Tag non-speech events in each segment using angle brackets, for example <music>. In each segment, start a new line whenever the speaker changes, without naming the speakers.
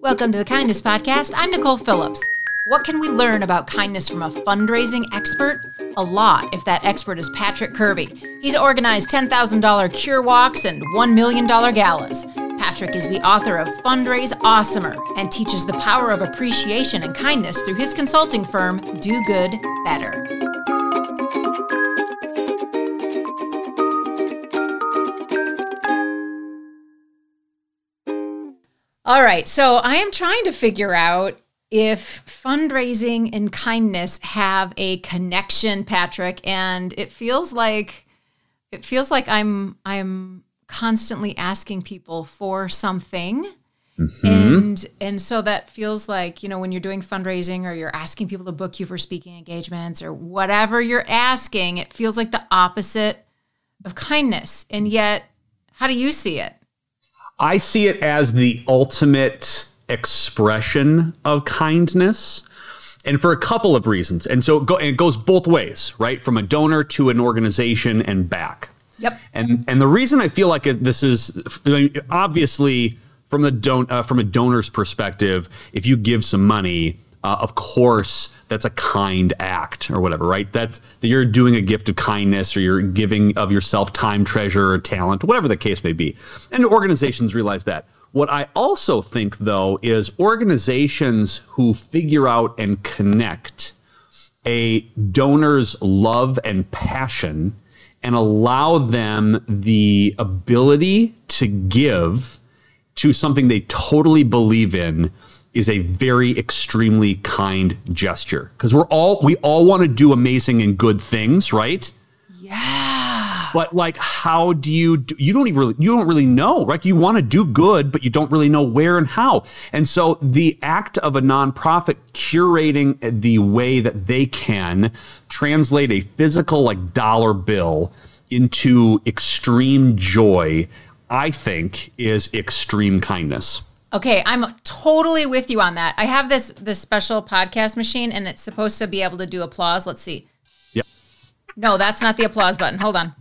Welcome to the Kindness Podcast. I'm Nicole Phillips. What can we learn about kindness from a fundraising expert? A lot if that expert is Patrick Kirby. He's organized $10,000 cure walks and $1 million galas. Patrick is the author of Fundraise Awesomer and teaches the power of appreciation and kindness through his consulting firm, Do Good Better. All right, so I am trying to figure out if fundraising and kindness have a connection, Patrick, and it feels like it feels like I'm I'm constantly asking people for something. Mm-hmm. And and so that feels like, you know, when you're doing fundraising or you're asking people to book you for speaking engagements or whatever you're asking, it feels like the opposite of kindness. And yet, how do you see it?
I see it as the ultimate expression of kindness and for a couple of reasons. And so it, go, it goes both ways, right? From a donor to an organization and back.
Yep.
And and the reason I feel like it, this is I mean, obviously from the don uh, from a donor's perspective, if you give some money, uh, of course that's a kind act or whatever, right? That's that you're doing a gift of kindness or you're giving of yourself time, treasure, or talent, whatever the case may be. And organizations realize that. What I also think, though, is organizations who figure out and connect a donor's love and passion and allow them the ability to give to something they totally believe in is a very extremely kind gesture. Because we're all we all want to do amazing and good things right?
Yeah.
But like how do you do you don't even really you don't really know right? You want to do good but you don't really know where and how. And so the act of a nonprofit curating the way that they can translate a physical like dollar bill into extreme joy i think is extreme kindness
Okay, I'm totally with you on that. I have this this special podcast machine and it's supposed to be able to do applause. Let's see.
Yep.
No, that's not the applause button. Hold on.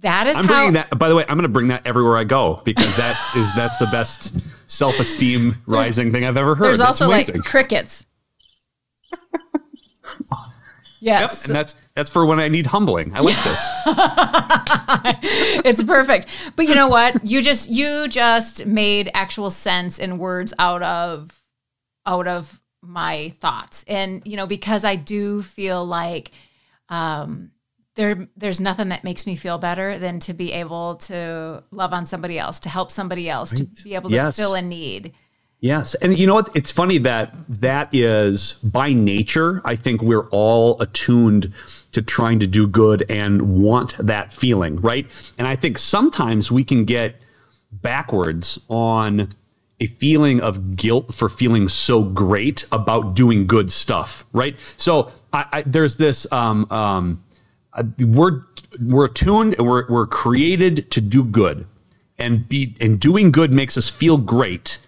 That is
I'm
how.
bringing that. By the way, I'm going to bring that everywhere I go because that <laughs> is that's the best self esteem rising thing I've ever heard.
There's also like crickets. <laughs> Yes.
Yep, and that's that's for when I need humbling. I like
this. <laughs> it's perfect. But you know what? You just you just made actual sense in words out of out of my thoughts. And you know, because I do feel like um there there's nothing that makes me feel better than to be able to love on somebody else, to help somebody else, right. to be able to yes. fill a need.
Yes. And you know what? It's funny that that is by nature, I think we're all attuned to trying to do good and want that feeling, right? And I think sometimes we can get backwards on a feeling of guilt for feeling so great about doing good stuff, right? So I, I, there's this um, um, uh, we're we're attuned and we're we're created to do good, and be and doing good makes us feel great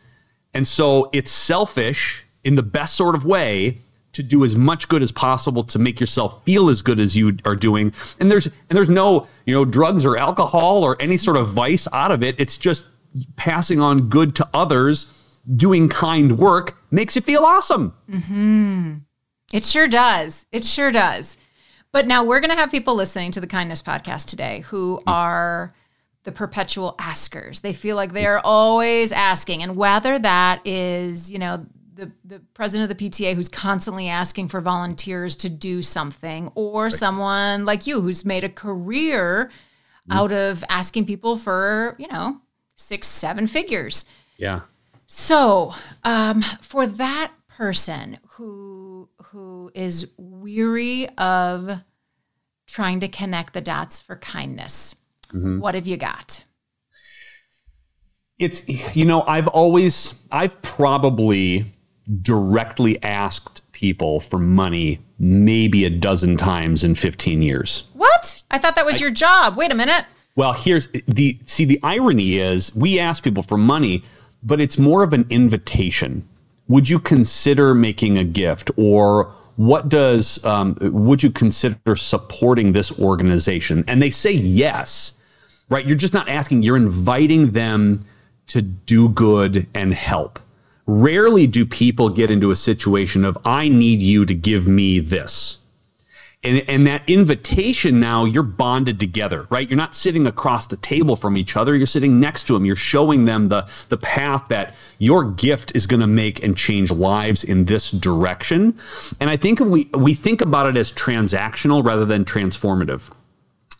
and so it's selfish in the best sort of way to do as much good as possible to make yourself feel as good as you are doing. And there's and there's no, you know, drugs or alcohol or any sort of vice out of it. It's just passing on good to others, doing kind work makes you feel awesome.
hmm It sure does. It sure does. But now we're going to have people listening to the Kindness podcast today who are the perpetual askers. They feel like they are always asking. And whether that is, you know, the, the president of the PTA who's constantly asking for volunteers to do something, or right. someone like you who's made a career mm. out of asking people for, you know, six, seven figures.
Yeah.
So, um, for that person who who is weary of trying to connect the dots for kindness, Mm-hmm. What have you got?
It's, you know, I've always, I've probably directly asked people for money maybe a dozen times in 15 years.
What? I thought that was I, your job. Wait a minute.
Well, here's the see the irony is we ask people for money, but it's more of an invitation. Would you consider making a gift or what does um, would you consider supporting this organization? And they say yes right? You're just not asking, you're inviting them to do good and help. Rarely do people get into a situation of, I need you to give me this. And, and that invitation now you're bonded together right you're not sitting across the table from each other you're sitting next to them you're showing them the the path that your gift is going to make and change lives in this direction and i think we we think about it as transactional rather than transformative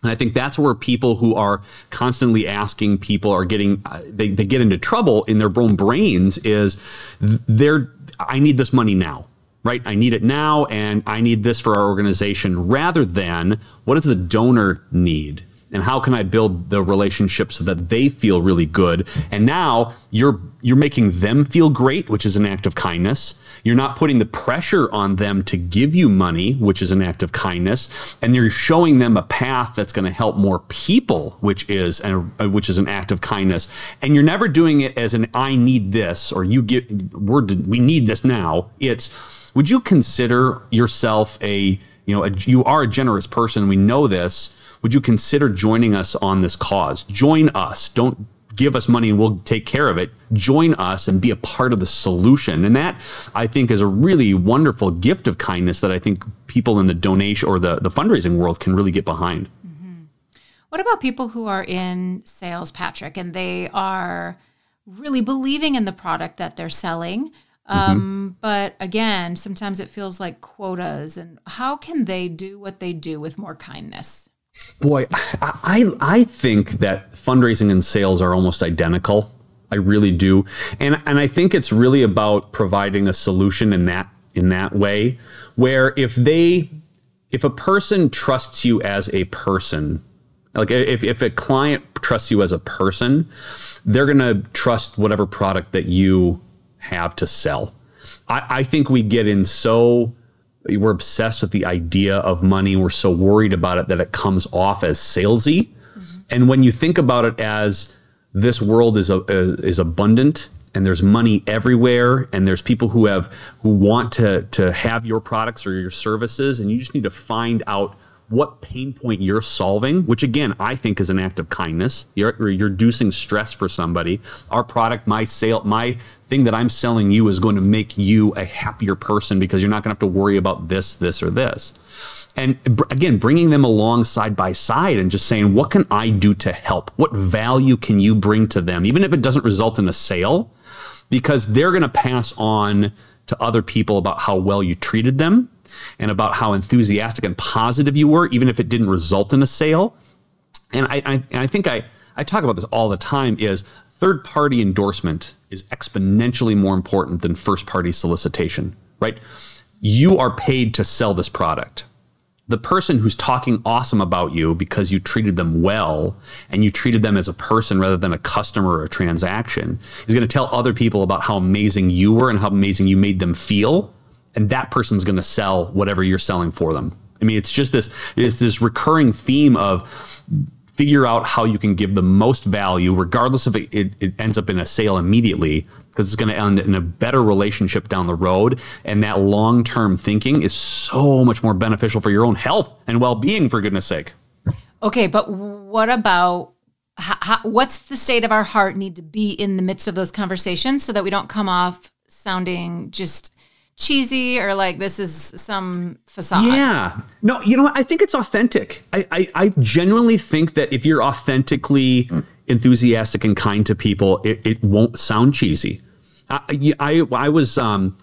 and I think that's where people who are constantly asking people are getting, uh, they, they get into trouble in their own brains is they're, I need this money now right? I need it now and I need this for our organization rather than what does the donor need? And how can I build the relationship so that they feel really good? And now you're you're making them feel great, which is an act of kindness. You're not putting the pressure on them to give you money, which is an act of kindness, and you're showing them a path that's going to help more people, which is an, which is an act of kindness. And you're never doing it as an I need this or you get we're we need this now. It's would you consider yourself a you know a, you are a generous person we know this would you consider joining us on this cause join us don't give us money and we'll take care of it join us and be a part of the solution and that i think is a really wonderful gift of kindness that i think people in the donation or the, the fundraising world can really get behind
mm-hmm. what about people who are in sales patrick and they are really believing in the product that they're selling Mm-hmm. Um, But again, sometimes it feels like quotas. And how can they do what they do with more kindness?
Boy, I I think that fundraising and sales are almost identical. I really do, and and I think it's really about providing a solution in that in that way, where if they if a person trusts you as a person, like if if a client trusts you as a person, they're gonna trust whatever product that you have to sell. I, I think we get in so we're obsessed with the idea of money. We're so worried about it that it comes off as salesy. Mm-hmm. And when you think about it as this world is a, is abundant and there's money everywhere and there's people who have who want to to have your products or your services and you just need to find out what pain point you're solving, which again I think is an act of kindness. You're, you're reducing stress for somebody. Our product, my sale, my thing that I'm selling you is going to make you a happier person because you're not going to have to worry about this, this, or this. And again, bringing them along side by side and just saying, what can I do to help? What value can you bring to them, even if it doesn't result in a sale? Because they're going to pass on to other people about how well you treated them and about how enthusiastic and positive you were, even if it didn't result in a sale. And I, I, I think I, I talk about this all the time is third party endorsement is exponentially more important than first party solicitation, right? You are paid to sell this product. The person who's talking awesome about you because you treated them well and you treated them as a person rather than a customer or a transaction is going to tell other people about how amazing you were and how amazing you made them feel and that person's going to sell whatever you're selling for them. I mean, it's just this it's this recurring theme of figure out how you can give the most value, regardless if it, it, it ends up in a sale immediately, because it's going to end in a better relationship down the road. And that long term thinking is so much more beneficial for your own health and well being, for goodness sake.
Okay, but what about how, what's the state of our heart need to be in the midst of those conversations so that we don't come off sounding just cheesy or like this is some facade.
Yeah. No, you know what? I think it's authentic. I, I, I genuinely think that if you're authentically enthusiastic and kind to people, it, it won't sound cheesy. I, I, I was um,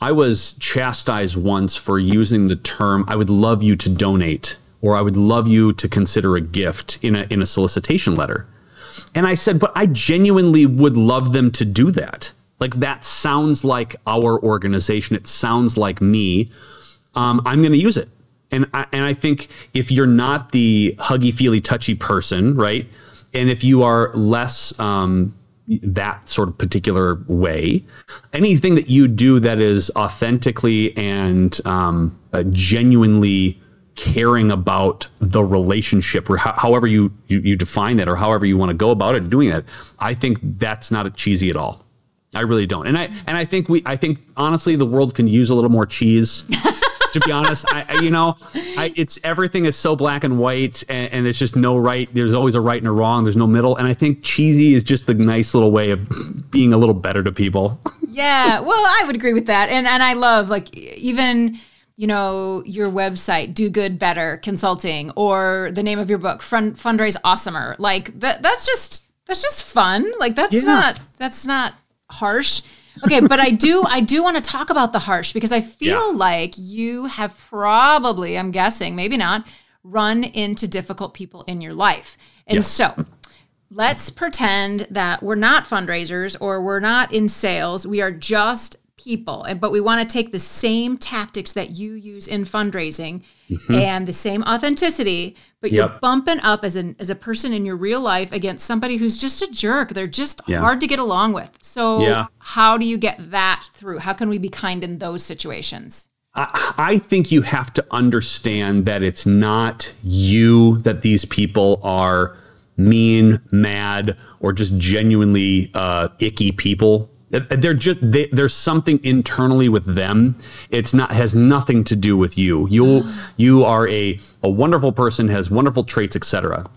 I was chastised once for using the term "I would love you to donate" or "I would love you to consider a gift" in a in a solicitation letter, and I said, "But I genuinely would love them to do that." Like that sounds like our organization. It sounds like me. Um, I'm going to use it. And I, and I think if you're not the huggy, feely, touchy person, right? And if you are less um, that sort of particular way, anything that you do that is authentically and um, uh, genuinely caring about the relationship or ho- however you, you, you define that or however you want to go about it doing that, I think that's not cheesy at all. I really don't. And I and I think we I think honestly the world can use a little more cheese. to be honest. I, I, you know, I, it's everything is so black and white, and, and there's just no right. There's always a right and a wrong. There's no middle, and I think cheesy is just the nice little way of being a little better to people.
Yeah, well, I would agree with that, and and I love like even you know your website do good better consulting or the name of your book fund, fundraise awesomer like that that's just that's just fun like that's yeah. not that's not harsh okay but i do i do want to talk about the harsh because i feel yeah. like you have probably i'm guessing maybe not run into difficult people in your life and yes. so let's pretend that we're not fundraisers or we're not in sales we are just people and but we want to take the same tactics that you use in fundraising mm-hmm. and the same authenticity but you're bumping up as an as a person in your real life against somebody who's just a jerk they're just yeah. hard to get along with so yeah. how do you get that through how can we be kind in those situations
I, I think you have to understand that it's not you that these people are mean, mad, or just genuinely uh, icky people they're just they, there's something internally with them. It's not has nothing to do with you. You <sighs> you are a a wonderful person has wonderful traits etc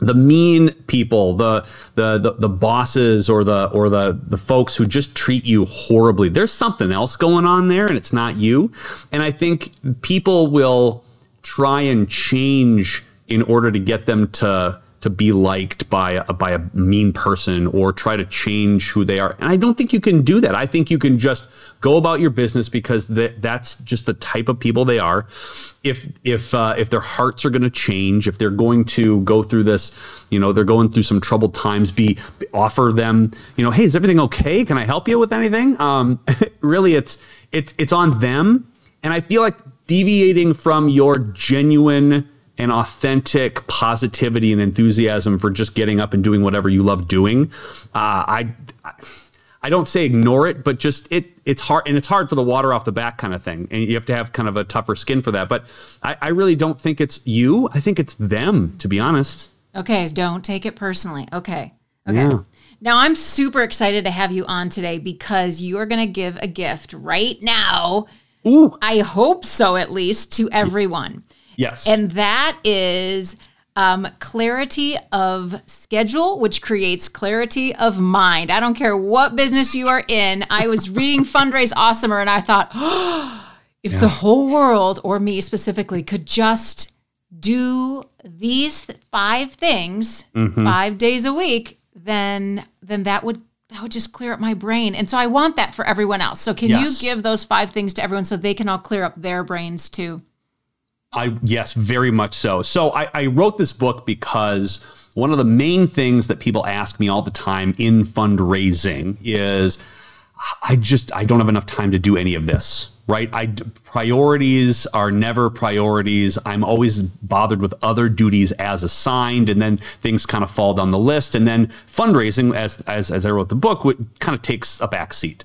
the mean people the, the the the bosses or the or the the folks who just treat you horribly. There's something else going on there and it's not you. And i think people will try and change in order to get them to to be liked by a, by a mean person or try to change who they are. And I don't think you can do that. I think you can just go about your business because that that's just the type of people they are. If if uh, if their hearts are going to change, if they're going to go through this, you know, they're going through some troubled times. Be offer them, you know, hey, is everything okay? Can I help you with anything? Um, <laughs> really, it's it's it's on them. And I feel like deviating from your genuine and authentic positivity and enthusiasm for just getting up and doing whatever you love doing. Uh, I, I don't say ignore it, but just it it's hard and it's hard for the water off the back kind of thing, and you have to have kind of a tougher skin for that. But I, I really don't think it's you. I think it's them, to be honest.
Okay, don't take it personally. Okay, okay. Yeah. Now I'm super excited to have you on today because you are going to give a gift right now.
Ooh.
I hope so, at least to everyone.
Yes.
And that is um, clarity of schedule, which creates clarity of mind. I don't care what business you are in. I was reading <laughs> Fundraise Awesomer and I thought, oh, <gasps> if yeah. the whole world, or me specifically, could just do these five things mm-hmm. five days a week, then then that would that would just clear up my brain. And so I want that for everyone else. So can yes. you give those five things to everyone so they can all clear up their brains too?
I yes, very much so. So I, I wrote this book because one of the main things that people ask me all the time in fundraising is I just I don't have enough time to do any of this. Right? I priorities are never priorities. I'm always bothered with other duties as assigned, and then things kind of fall down the list. And then fundraising, as as as I wrote the book, would kind of takes a back seat.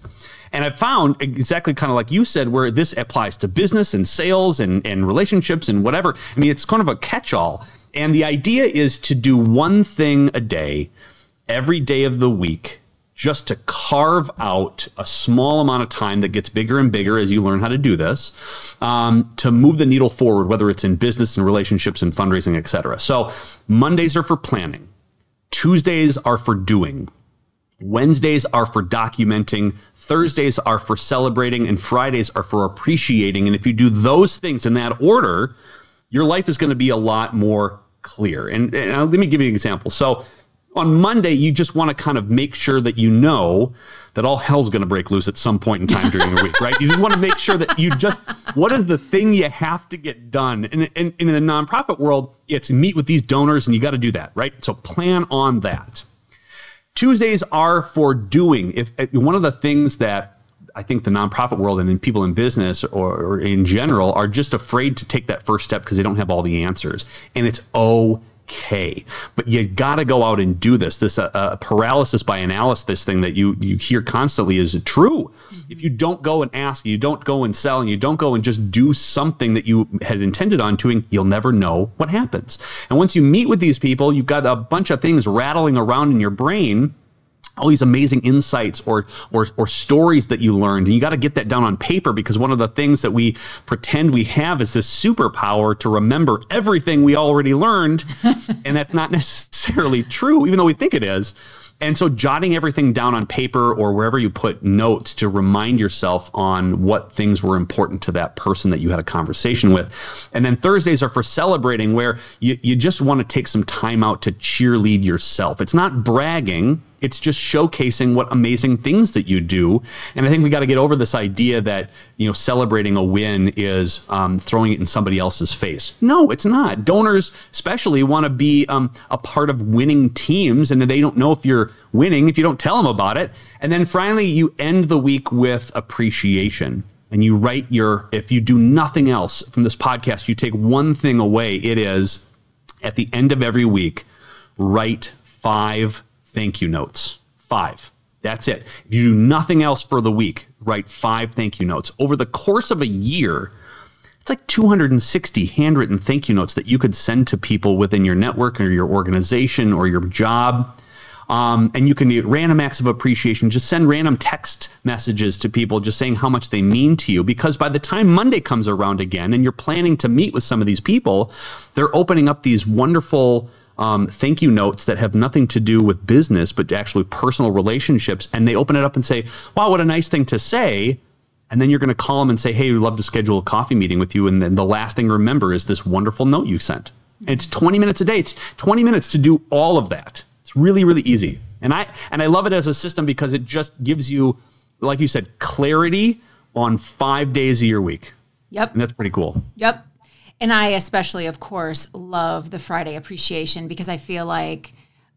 And I found exactly kind of like you said, where this applies to business and sales and, and relationships and whatever. I mean, it's kind of a catch all. And the idea is to do one thing a day, every day of the week, just to carve out a small amount of time that gets bigger and bigger as you learn how to do this um, to move the needle forward, whether it's in business and relationships and fundraising, et cetera. So Mondays are for planning, Tuesdays are for doing, Wednesdays are for documenting, Thursdays are for celebrating, and Fridays are for appreciating. And if you do those things in that order, your life is going to be a lot more clear. And, and uh, let me give you an example. So on Monday, you just want to kind of make sure that you know that all hell's going to break loose at some point in time during the week, right? You just want to make sure that you just, what is the thing you have to get done? And, and, and in the nonprofit world, it's meet with these donors and you got to do that, right? So plan on that. Tuesdays are for doing. If, if one of the things that I think the nonprofit world and people in business or, or, in general are just afraid to take that first step because they don't have all the answers, and it's okay. But you got to go out and do this. This uh, uh, paralysis by analysis thing that you you hear constantly is true. Mm-hmm. If you don't go and ask, you don't go and sell, and you don't go and just do something that you had intended on doing, you'll never know what happens. And once you meet with these people, you've got a bunch of things rattling around in your brain all these amazing insights or or or stories that you learned and you got to get that down on paper because one of the things that we pretend we have is this superpower to remember everything we already learned <laughs> and that's not necessarily true even though we think it is and so jotting everything down on paper or wherever you put notes to remind yourself on what things were important to that person that you had a conversation with. And then Thursdays are for celebrating where you, you just want to take some time out to cheerlead yourself. It's not bragging it's just showcasing what amazing things that you do. And I think we got to get over this idea that you know celebrating a win is um, throwing it in somebody else's face. No, it's not. Donors especially want to be um, a part of winning teams, and they don't know if you're winning if you don't tell them about it. And then finally, you end the week with appreciation. And you write your, if you do nothing else from this podcast, you take one thing away. It is at the end of every week, write five thank you notes. Five. That's it. If you do nothing else for the week, write five thank you notes. Over the course of a year, it's like 260 handwritten thank you notes that you could send to people within your network or your organization or your job. Um, and you can get random acts of appreciation. Just send random text messages to people just saying how much they mean to you. Because by the time Monday comes around again and you're planning to meet with some of these people, they're opening up these wonderful um, thank you notes that have nothing to do with business, but actually personal relationships. And they open it up and say, wow, what a nice thing to say. And then you're going to call them and say, hey, we'd love to schedule a coffee meeting with you. And then the last thing remember is this wonderful note you sent. And it's 20 minutes a day. It's 20 minutes to do all of that. It's really, really easy. And I and I love it as a system because it just gives you, like you said, clarity on five days of your week.
Yep.
And that's pretty cool.
Yep. And I especially, of course, love the Friday appreciation because I feel like,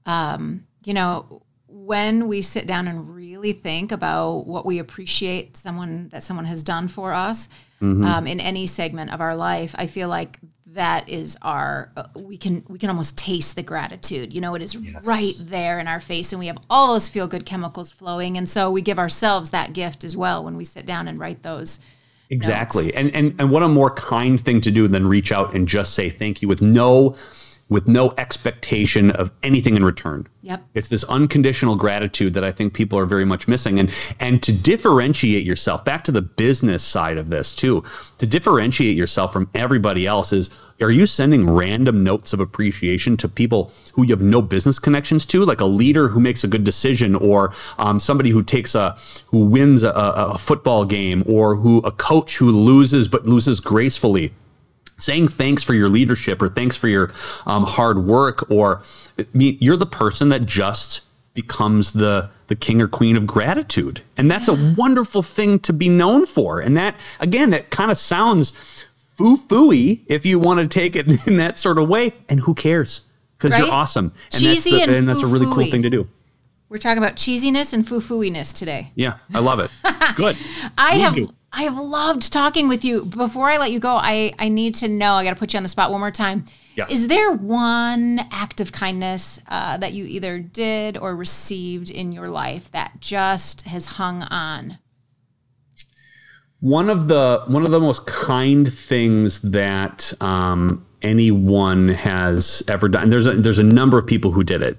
um, you know, when we sit down and really think about what we appreciate someone that someone has done for us mm-hmm. um, in any segment of our life, I feel like that is our uh, we can we can almost taste the gratitude you know it is yes. right there in our face and we have all those feel good chemicals flowing and so we give ourselves that gift as well when we sit down and write those
Exactly. And, and and what a more kind thing to do than reach out and just say thank you with no with no expectation of anything in return.
Yep.
It's this unconditional gratitude that I think people are very much missing. And and to differentiate yourself, back to the business side of this too, to differentiate yourself from everybody else is are you sending random notes of appreciation to people who you have no business connections to, like a leader who makes a good decision, or um, somebody who takes a who wins a, a football game, or who a coach who loses but loses gracefully? Saying thanks for your leadership or thanks for your um, hard work or I mean, you're the person that just becomes the the king or queen of gratitude. And that's yeah. a wonderful thing to be known for. And that again that kind of sounds foo fooey if you want to take it <laughs> in that sort of way. And who cares? Because right? you're awesome.
And Cheesy
that's
the, and,
that's a really cool thing to do.
We're talking about cheesiness and foo fooiness today.
Yeah i love it. <laughs> Good.
I have I have loved talking with you. Before I let you go, I, I need to know, I got to put you on the spot one more time.
Yes.
Is there one act of kindness uh, that you either did or received in your life that just has hung on?
One of the one of the most kind things that um, anyone has ever done. There's a, there's a number of people who did it.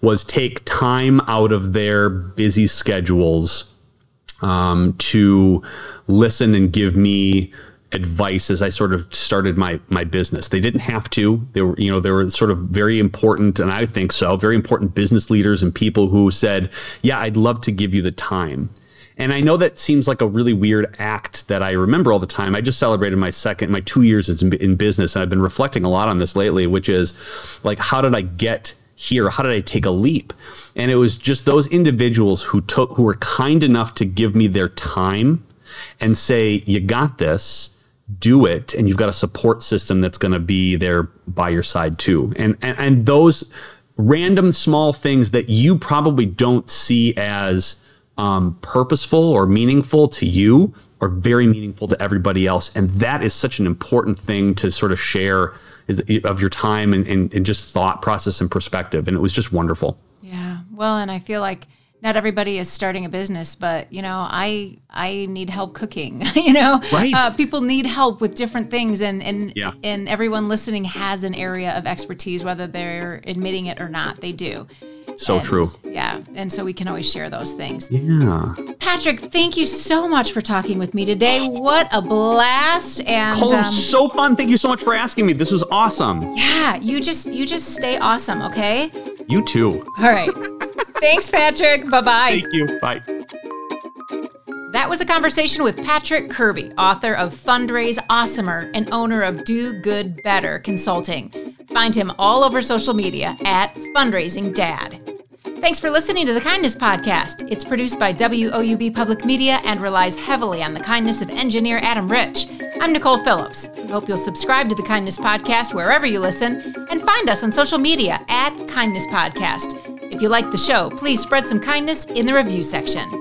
Was take time out of their busy schedules um, to listen and give me advice as I sort of started my my business. They didn't have to. They were, you know, they were sort of very important, and I think so, very important business leaders and people who said, "Yeah, I'd love to give you the time." And I know that seems like a really weird act that I remember all the time. I just celebrated my second, my two years in, in business, and I've been reflecting a lot on this lately, which is like, how did I get here? How did I take a leap? And it was just those individuals who took, who were kind enough to give me their time and say, you got this, do it, and you've got a support system that's going to be there by your side too. And, and and those random small things that you probably don't see as um, purposeful or meaningful to you are very meaningful to everybody else. And that is such an important thing to sort of share of your time and, and, and just thought process and perspective. And it was just wonderful.
Yeah. Well, and I feel like not everybody is starting a business, but you know, I I need help cooking. <laughs> you know,
right. Uh,
people need help with different things, and and yeah. and everyone listening has an area of expertise, whether they're admitting it or not. They do.
So
And-
true.
Yeah. And so we can always share those things.
Yeah.
Patrick, thank you so much for talking with me today. What a blast. And
Oh,
um,
so fun. Thank you so much for asking me. This was awesome.
yeah, you just you just stay awesome, okay?
You too.
All right. <laughs> Thanks, Patrick. Bye-bye.
Thank you. Bye.
That was a conversation with Patrick Kirby, author of Fundraise Awesomer and owner of Do Good Better Consulting. Find him all over social media at Fundraising Dad. Thanks for listening to the Kindness Podcast. It's produced by WOUB Public Media and relies heavily on the kindness of engineer Adam Rich. I'm Nicole Phillips. We hope you'll subscribe to the Kindness Podcast wherever you listen and find us on social media at Kindness Podcast. If you like the show, please spread some kindness in the review section.